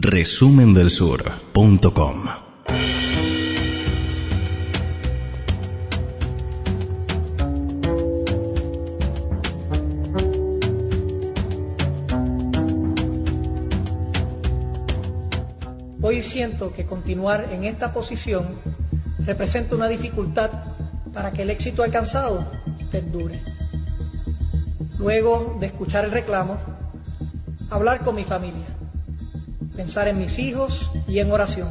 resumendelsur.com Hoy siento que continuar en esta posición representa una dificultad para que el éxito alcanzado perdure. Luego de escuchar el reclamo, hablar con mi familia, pensar en mis hijos y en oración.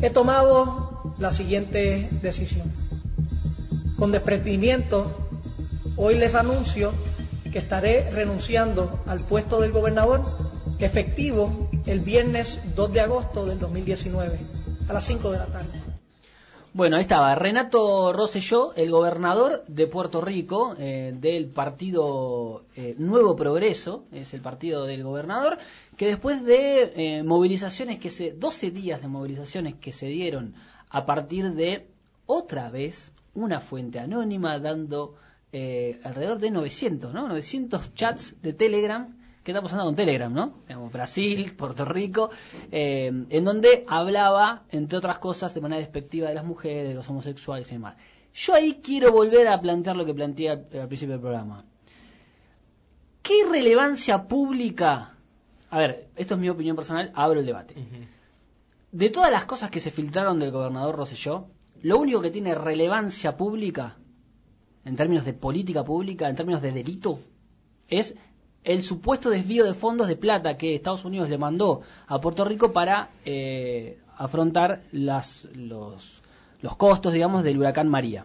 He tomado la siguiente decisión. Con desprendimiento, hoy les anuncio que estaré renunciando al puesto del gobernador efectivo el viernes 2 de agosto del 2019 a las 5 de la tarde. Bueno, ahí estaba Renato Rosselló, el gobernador de Puerto Rico, eh, del partido eh, Nuevo Progreso, es el partido del gobernador, que después de eh, movilizaciones que se, 12 días de movilizaciones que se dieron a partir de otra vez una fuente anónima dando alrededor de 900, ¿no? 900 chats de Telegram ¿Qué está pasando con Telegram, no? Brasil, Puerto Rico, eh, en donde hablaba, entre otras cosas, de manera despectiva de las mujeres, de los homosexuales y demás. Yo ahí quiero volver a plantear lo que planteé al, principio del programa. ¿Qué relevancia pública? A ver, esto es mi opinión personal, abro el debate. De todas las cosas que se filtraron del gobernador Rosselló, lo único que tiene relevancia pública, en términos de política pública, en términos de delito, es el supuesto desvío de fondos de plata que Estados Unidos le mandó a Puerto Rico para eh, afrontar las, los, los, costos, digamos, del huracán María.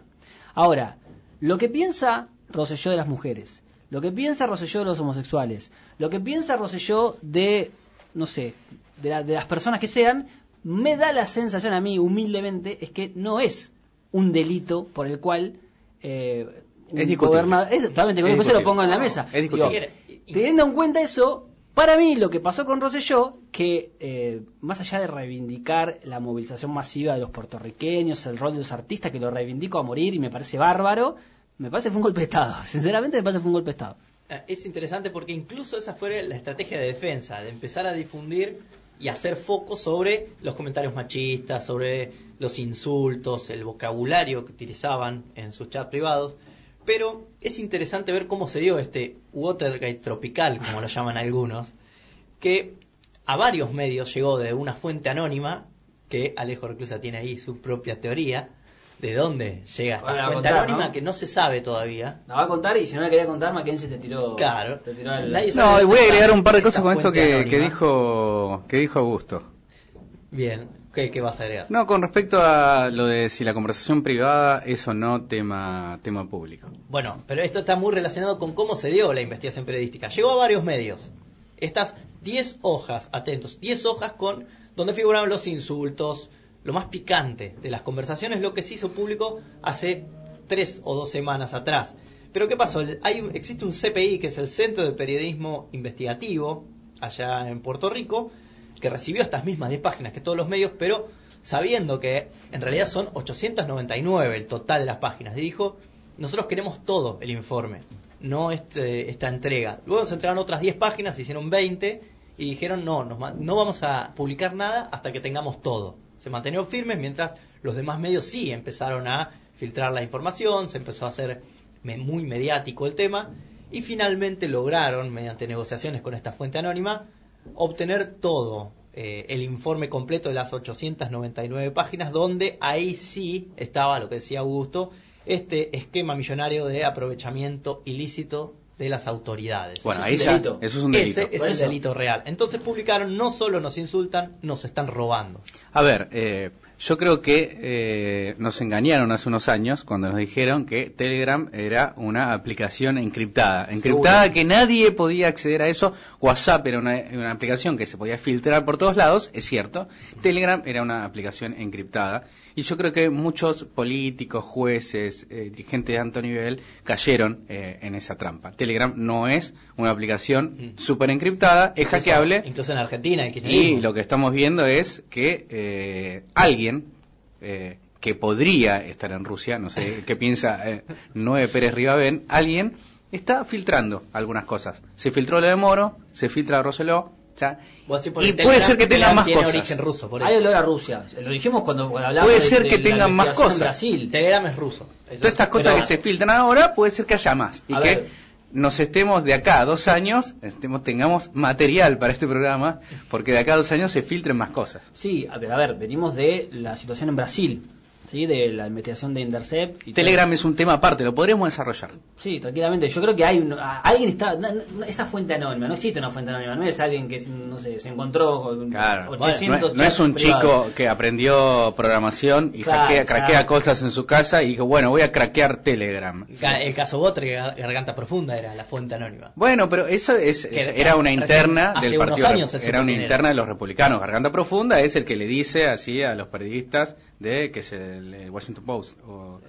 Ahora, lo que piensa Roselló de las mujeres, lo que piensa Roselló de los homosexuales, lo que piensa Roselló de, no sé, de, de las personas que sean, me da la sensación a mí, humildemente, es que no es un delito por el cual... Eh, es discutible. Exactamente, con eso lo pongo en la mesa. Es discutible teniendo en cuenta eso, para mí lo que pasó con Rosselló, que eh, más allá de reivindicar la movilización masiva de los puertorriqueños, el rol de los artistas, que lo reivindico a morir y me parece bárbaro, me parece que fue un golpe de Estado. Sinceramente me parece que fue un golpe de Estado. Eh, es interesante porque incluso esa fue la estrategia de defensa, de empezar a difundir y hacer foco sobre los comentarios machistas, sobre los insultos, el vocabulario que utilizaban en sus chats privados. Pero es interesante ver cómo se dio este Watergate tropical, como lo llaman algunos, que a varios medios llegó de una fuente anónima, que Alejo Reclusa tiene ahí su propia teoría, de dónde llega esta fuente anónima que no se sabe todavía. La va a contar y si no la quería contar, Mackenzie te tiró. Claro. no, y voy a agregar un par de cosas con esto que, que, dijo, que dijo Augusto. Bien. ¿Qué, vas a agregar? No, con respecto a lo de si la conversación privada es o no tema, tema público. Bueno, pero esto está muy relacionado con cómo se dio la investigación periodística. Llegó a varios medios. Estas 10 hojas, atentos, 10 hojas con donde figuraban los insultos, lo más picante de las conversaciones, lo que se hizo público hace tres o dos semanas atrás. Pero ¿qué pasó? Hay, existe un CPI, que es el Centro de Periodismo Investigativo, allá en Puerto Rico, que recibió estas mismas 10 páginas que todos los medios, pero sabiendo que en realidad son 899 el total de las páginas. Y dijo, nosotros queremos todo el informe, no este, esta entrega. Luego se entregaron otras 10 páginas, se hicieron 20 y dijeron, no, no vamos a publicar nada hasta que tengamos todo. Se mantuvieron firmes mientras los demás medios sí empezaron a filtrar la información, se empezó a hacer muy mediático el tema y finalmente lograron, mediante negociaciones con esta fuente anónima, obtener todo, eh, el informe completo de las 899 páginas, donde ahí sí estaba lo que decía Augusto, este esquema millonario de aprovechamiento ilícito de las autoridades. Bueno, ahí ya, eso es un delito. Ese es el delito real. Entonces publicaron, no solo nos insultan, nos están robando. A ver, eh, yo creo que eh, nos engañaron hace unos años cuando nos dijeron que Telegram era una aplicación encriptada. Encriptada que nadie podía acceder a eso. WhatsApp era una, aplicación que se podía filtrar por todos lados, es cierto. Telegram era una aplicación encriptada. Y yo creo que muchos políticos, jueces, eh, dirigentes de alto nivel cayeron eh, en esa trampa. Telegram no es una aplicación mm. súper encriptada, es hackeable. Incluso en Argentina. y lo que estamos viendo es que alguien eh, que podría estar en Rusia, no sé qué piensa eh, Noé Pérez Ribabén, alguien está filtrando algunas cosas. Se filtró lo de Moro, se filtra Roseló, y puede ser que tengan más cosas. origen ruso, por Hay olor a Rusia. Lo dijimos cuando, hablábamos Puede ser que tengan más cosas. Brasil. Telegram es ruso. Todas estas cosas que se filtran ahora, puede ser que haya más. Y que nos estemos de acá a dos años, estemos, tengamos material para este programa, porque de acá a dos años se filtren más cosas. Sí, a ver, a ver venimos de la situación en Brasil ¿sí? de la investigación de Intercept. Y Telegram es un tema aparte, lo podríamos desarrollar. Sí, tranquilamente. Yo creo que hay alguien está, esa fuente anónima, no existe una fuente anónima, no es alguien que no sé, se encontró con claro. 800 no, es un chico que aprendió programación y craquea cosas en su casa y dijo, bueno, voy a craquear Telegram. El caso Botre, Garganta Profunda, era la fuente anónima. Bueno, pero eso es, era una interna del partido. Años era una interna de los republicanos. Garganta Profunda es el que le dice así a los periodistas de que es el, Washington Post o,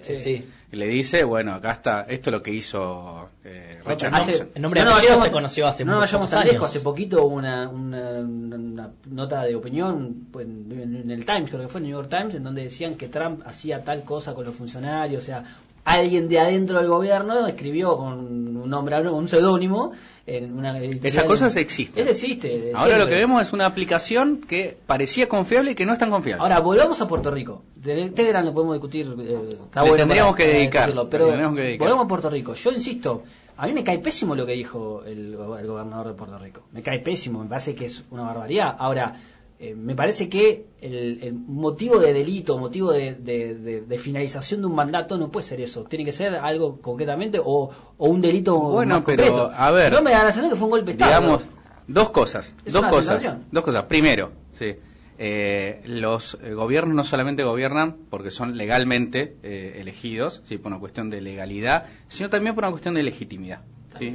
le dice bueno acá está esto es lo que hizo eh, Richard hace, el nombre no, se conoció hace no vayamos tan lejos. Hace poquito una, una, nota de opinión pues, en, el Times creo que fue el New York Times en donde decían que Trump hacía tal cosa con los funcionarios o sea alguien de adentro del gobierno escribió con un nombre un seudónimo en una Esas cosas existen. Eso existe. Ahora lo que vemos es una aplicación que parecía confiable y que no es tan confiable. Ahora, volvamos a Puerto Rico. Telegram lo podemos discutir. Eh, tendríamos, que dedicar, pero volvemos a Puerto Rico. Yo insisto, a mí me cae pésimo lo que dijo el, el gobernador de Puerto Rico. Me cae pésimo, me parece que es una barbaridad. Ahora, eh, me parece que el, motivo de delito, motivo de, finalización de un mandato no puede ser eso. Tiene que ser algo concretamente o, un delito bueno, pero, A ver, no me da la sensación que fue un golpe Digamos, dos cosas. Dos cosas. Dos cosas. Primero, sí. Eh, los eh, gobiernos no solamente gobiernan porque son legalmente elegidos, ¿sí? por una cuestión de legalidad, sino también por una cuestión de legitimidad.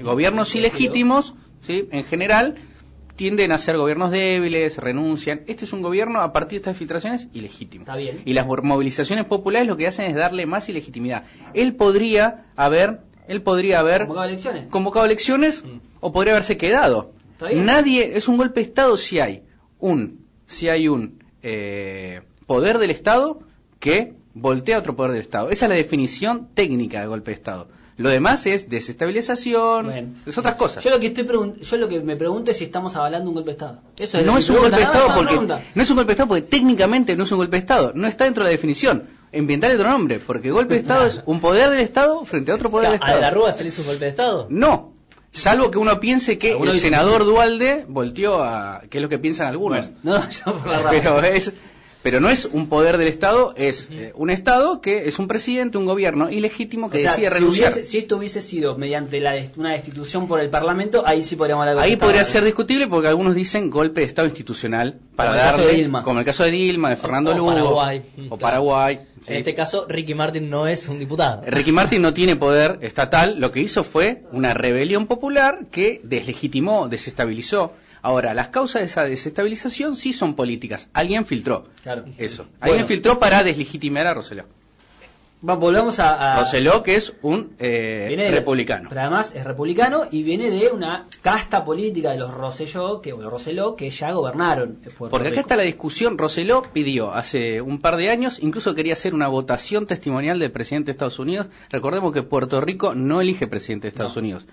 Gobiernos ilegítimos, ¿sí? en general, tienden a ser gobiernos débiles, renuncian. Este es un gobierno, a partir de estas filtraciones, ilegítimo. Está bien. Y las movilizaciones populares lo que hacen es darle más ilegitimidad. Él podría haber, él podría haber convocado elecciones, convocado elecciones mm. o podría haberse quedado. Nadie, es un golpe de Estado si hay un, si hay un eh, poder del Estado que voltea a otro poder del Estado. Esa es la definición técnica de golpe de Estado. Lo demás es desestabilización, es otras cosas. Yo lo que estoy yo lo que me pregunto es si estamos avalando un golpe de Estado. Eso no es un golpe de Estado porque no es un golpe de Estado porque técnicamente no es un golpe de Estado, no está dentro de la definición. Inventar otro nombre, porque golpe de Estado es un poder del Estado frente a otro poder del Estado. ¿A la Rúa se le hizo un golpe de Estado? No, Salvo que uno piense que el senador Dualde volteó a... que es lo que piensan algunos. no, yo por la Pero es, pero no es un poder del Estado, es eh, un Estado que es un presidente, un gobierno ilegítimo que decide renunciar. si esto hubiese sido mediante la una destitución por el Parlamento, ahí sí podríamos hablar Ahí podría ser discutible porque algunos dicen golpe de Estado institucional para como darle, el caso de Dilma. como el caso de Dilma, de Fernando Lugo, Paraguay, o Paraguay. En este caso, Ricky Martin no es un diputado. Ricky Martin no tiene poder estatal, lo que hizo fue una rebelión popular que deslegitimó, desestabilizó Ahora, las causas de esa desestabilización sí son políticas. Alguien filtró. Claro. Eso. Alguien filtró para deslegitimar a Roseló. volvemos a, a, que es un eh, republicano. Pero además es republicano y viene de una casta política de los Rosselló, que, Roseló, que ya gobernaron. Porque acá está la discusión. Roseló pidió hace un par de años, incluso quería hacer una votación testimonial del presidente de Estados Unidos. Recordemos que Puerto Rico no elige presidente de Estados Unidos.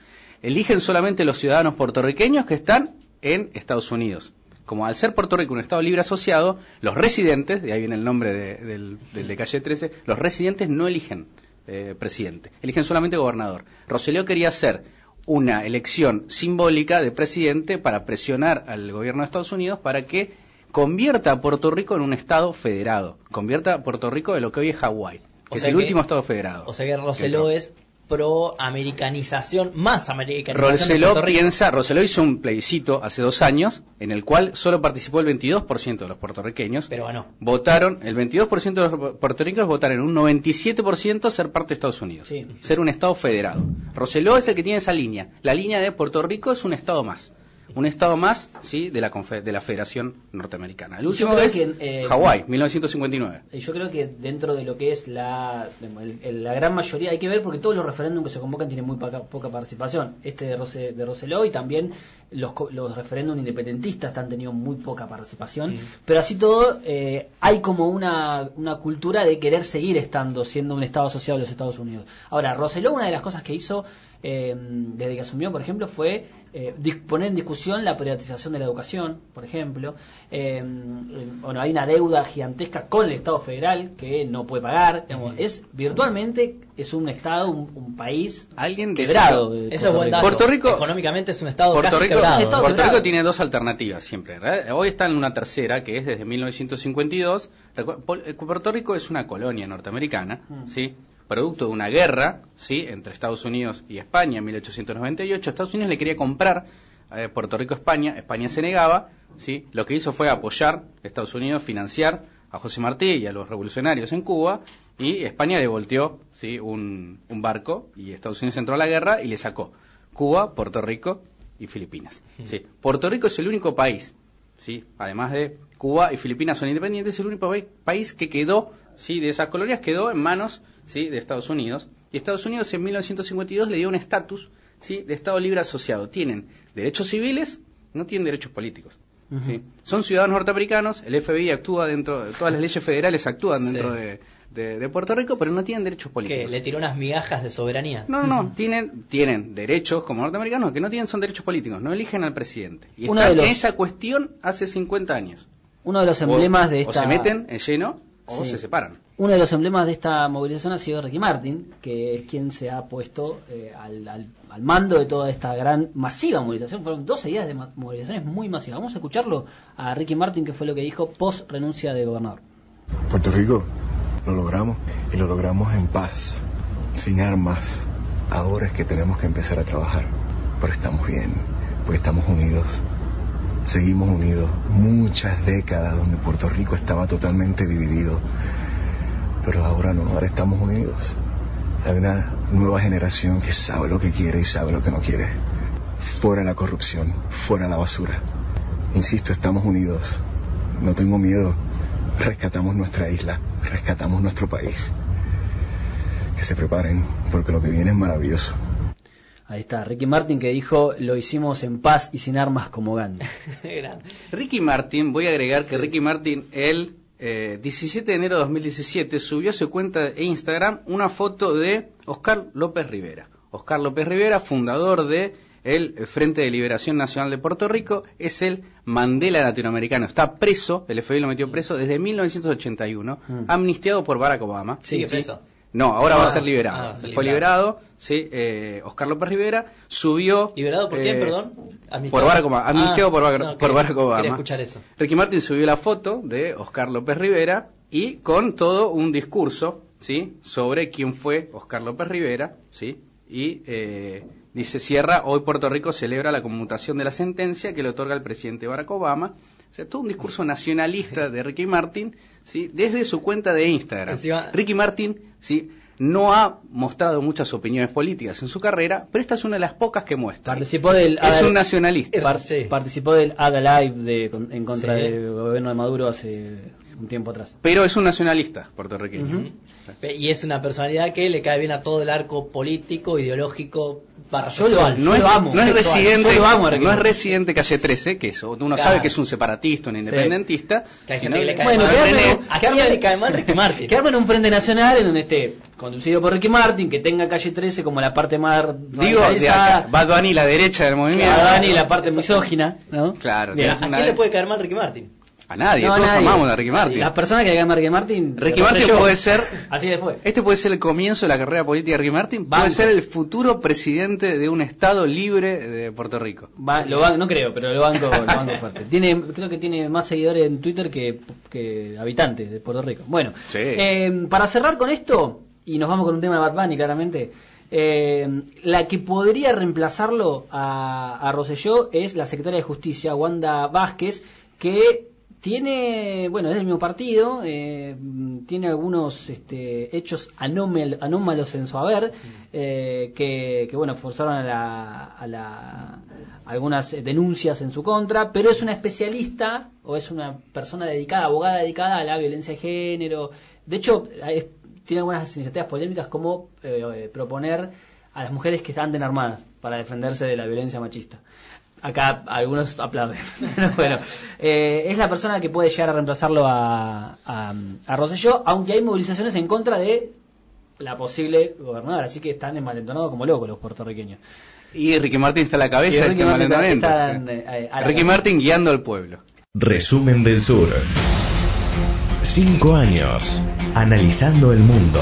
Eligen solamente los ciudadanos puertorriqueños que están en Estados Unidos. Como al ser Puerto Rico un Estado libre asociado, los residentes, de ahí viene el nombre del, de calle 13, los residentes no eligen eh, presidente, eligen solamente gobernador. Roselio quería hacer una elección simbólica de presidente para presionar al gobierno de Estados Unidos para que convierta a Puerto Rico en un Estado federado, convierta a Puerto Rico en lo que hoy es Hawái, que es el último Estado federado. O sea que Roseló es pro-americanización, más americanización. Roseló piensa, Roseló hizo un plebiscito hace dos años en el cual solo participó el 22% de los puertorriqueños. Pero bueno. Votaron, el 22% de los puertorriqueños votaron un 97% ser parte de Estados Unidos. Ser un Estado federado. Roseló es el que tiene esa línea. La línea de Puerto Rico es un Estado más un estado más sí de la de la Federación Norteamericana. El último es eh, Hawái, 1959. Yo creo que dentro de lo que es la, la gran mayoría, hay que ver porque todos los referéndums que se convocan tienen muy poca, participación. Este de, Rose, de Roseló y también los, los referéndums independentistas han tenido muy poca participación, pero así todo eh, hay como una, una cultura de querer seguir estando, siendo un Estado asociado a los Estados Unidos. Ahora, Rosselló, una de las cosas que hizo eh, desde que asumió, por ejemplo, fue eh, poner en discusión la privatización de la educación, por ejemplo. Eh, eh, bueno, hay una deuda gigantesca con el Estado federal que no puede pagar. digamos, es virtualmente es un Estado, un, un país Alguien quebrado. eh, Eso es buen dato. Puerto Rico- Económicamente es un estado Puerto casi Rico, quebrado. Estado Puerto quebrado. Rico tiene dos alternativas siempre. ¿verdad? Hoy está en una tercera, que es desde 1952. Recu- Pol- eh, Puerto Rico es una colonia norteamericana, Mm. ¿sí? Producto de una guerra ¿sí? entre Estados Unidos y España en 1898. Estados Unidos le quería comprar eh, Puerto Rico a España, España se negaba. ¿sí? Lo que hizo fue apoyar Estados Unidos, financiar a José Martí y a los revolucionarios en Cuba. Y España le volteó ¿sí? un, un barco y Estados Unidos entró a la guerra y le sacó Cuba, Puerto Rico y Filipinas. Sí. Puerto Rico es el único país, sí, además de Cuba y Filipinas son independientes, es el único pa- país que quedó, sí, de esas colonias quedó en manos, sí, de Estados Unidos. Y Estados Unidos en 1952 le dio un estatus, sí, de Estado libre asociado. Tienen derechos civiles, no tienen derechos políticos. Son ciudadanos norteamericanos, el FBI actúa dentro, todas las leyes federales actúan dentro Sí. de, de- de Puerto Rico, pero no tienen derechos políticos. le tiró unas migajas de soberanía. No, no, no, tienen, tienen derechos como norteamericanos, que no tienen son derechos políticos, no eligen al presidente. Y Uno están de los- en esa cuestión hace 50 años. Uno de los O- emblemas de o esta se meten en lleno o Sí. se separan. Uno de los emblemas de esta movilización ha sido Ricky Martin, que es quien se ha puesto eh, al, al- mando de toda esta gran, masiva movilización. Fueron 12 días de movilizaciones muy masivas. Vamos a escucharlo a Ricky Martin, que fue lo que dijo post renuncia de gobernador. Puerto Rico, lo logramos y lo logramos en paz, sin armas. Ahora es que tenemos que empezar a trabajar, pero estamos bien, porque estamos unidos. Seguimos unidos muchas décadas donde Puerto Rico estaba totalmente dividido, pero ahora no, ahora estamos unidos. Hay una nueva generación que sabe lo que quiere y sabe lo que no quiere. Fuera la corrupción, fuera la basura. Insisto, estamos unidos. No tengo miedo. Rescatamos nuestra isla, rescatamos nuestro país. Que se preparen, porque lo que viene es maravilloso. Ahí está, Ricky Martin que dijo, lo hicimos en paz y sin armas como Gandhi. Ricky Martin, voy a agregar que Ricky Martin, el eh, 17 de enero de 2017, subió a su cuenta de Instagram una foto de Oscar López Rivera. Oscar López Rivera, fundador de el Frente de Liberación Nacional de Puerto Rico, es el Mandela latinoamericano. Está preso, el FBI lo metió preso desde 1981, Mm. amnistiado por Barack Obama. Sigue Sí, preso. No, ahora va a Ah, ser liberado. ah, va a ser Fue liberado. sí, eh, Oscar López Rivera subió... ¿Liberado por quién, eh, perdón? ¿Amnistiado? Por Barack Obama, Ah, por, Barack- no, por Barack Obama. Quería escuchar eso. Ricky Martin subió la foto de Oscar López Rivera y con todo un discurso, ¿sí? Sobre quién fue Oscar López Rivera, ¿sí? Y eh, dice, cierra, hoy Puerto Rico celebra la conmutación de la sentencia que le otorga el presidente Barack Obama. O sea, todo un discurso nacionalista de Ricky Martin, ¿sí? Desde su cuenta de Instagram. Encima- Ricky Martin, ¿sí? No ha mostrado muchas opiniones políticas en su carrera, pero esta es una de las pocas que muestra. Participó del... Es un nacionalista. par- Sí. Participó del Ada Live de, con- en contra Sí. del gobierno de Maduro hace un tiempo atrás. Pero es un nacionalista puertorriqueño. Pe- Y es una personalidad que le cae bien a todo el arco político, ideológico, barra Yo lo-. No Yo es, lo amo. no es Sexual. residente, Yo lo amo a Ricky no es residente calle 13, que eso, uno Claro. sabe que es un separatista, un independentista. Que hay sino gente que le cae Bueno, mal. que armen- ¿A que quién armen- le cae mal Ricky Martin? Que armen un frente nacional en donde esté conducido por Ricky Martin, que tenga calle 13 como la parte más Digo, de acá, Bad Bunny, la derecha del movimiento. a Dani la parte misógina, ¿no? Claro, Bien. ¿A quién le de- puede caer mal Ricky Martin? A nadie, No, todos nadie. amamos a Ricky Martin. Las personas que mal a Ricky Martin, Ricky Martin yo. puede ser, Así le fue. este puede ser el comienzo de la carrera política de Ricky Martin, Banco. puede ser el futuro presidente de un estado libre de Puerto Rico. Va- lo no creo, pero lo banco, lo banco fuerte. Tiene, creo que tiene más seguidores en Twitter que, que habitantes de Puerto Rico. Bueno, Sí. eh, para cerrar con esto, y nos vamos con un tema de Bad Bunny, claramente, eh, la que podría reemplazarlo a, a Rosselló es la secretaria de Justicia, Wanda Vázquez, que tiene, bueno, es del mismo partido, eh, tiene algunos este, hechos anómal- anómalos en su haber, eh, que, que, bueno, forzaron a, la, a la- algunas denuncias en su contra, pero es una especialista o es una persona dedicada, abogada dedicada a la violencia de género. De hecho, es- tiene algunas iniciativas polémicas como eh, eh, proponer a las mujeres que anden armadas para defenderse de la violencia machista. Acá algunos aplauden. bueno, eh, es la persona que puede llegar a reemplazarlo a, a, a Rosselló, aunque hay movilizaciones en contra de la posible gobernadora, así que están envalentonados como locos los puertorriqueños. Y Ricky Martin está a la cabeza Ricky este Martin está- eh, a la Ricky cabeza. Martin guiando al pueblo. Resumen del Sur. Cinco años analizando el mundo.